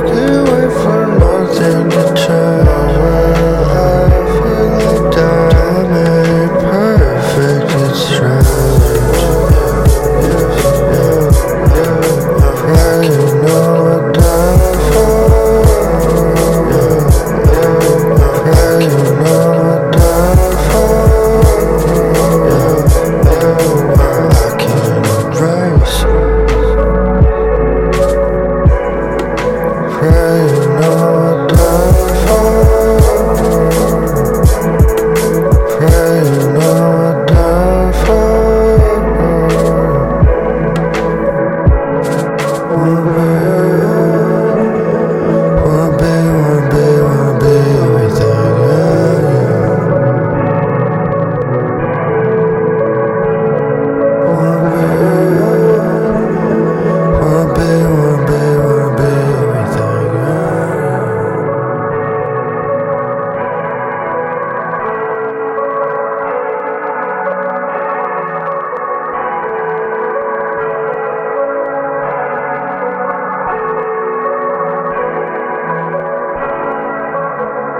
can't wait for nothing to change.